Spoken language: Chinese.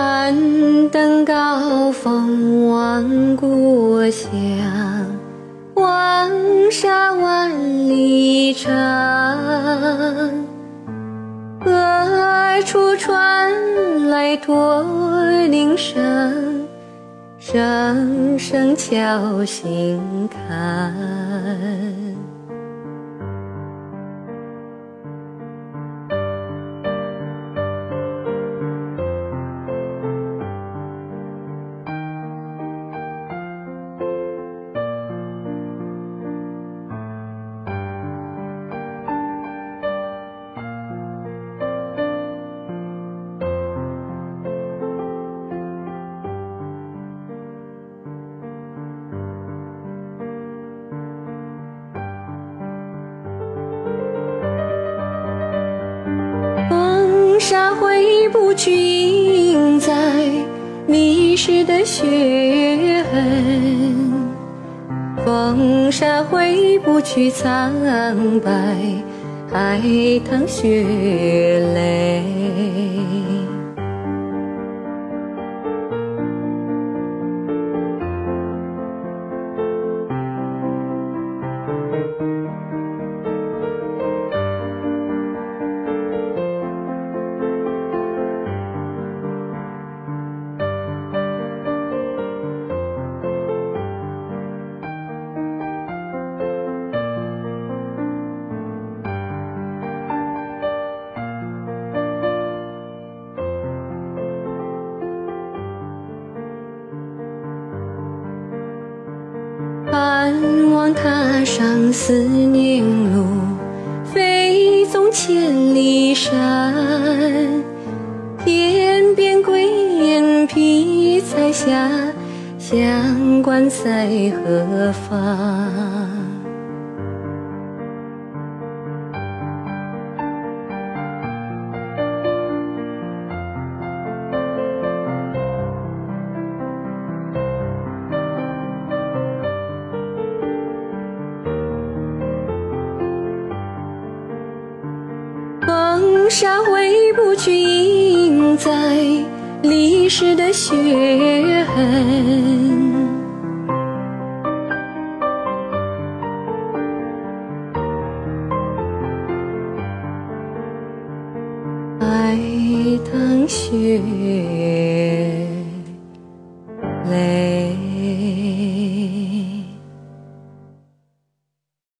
攀登高峰望故乡，黄沙万里长。何处传来驼铃声？声声敲心坎。风沙挥不去印在历史的血痕，风沙挥不去苍白海棠血泪。盼望踏上思念路，飞纵千里山。天边归雁披彩霞，乡关在何方？沙挥不去印在历史的血痕，海棠雪。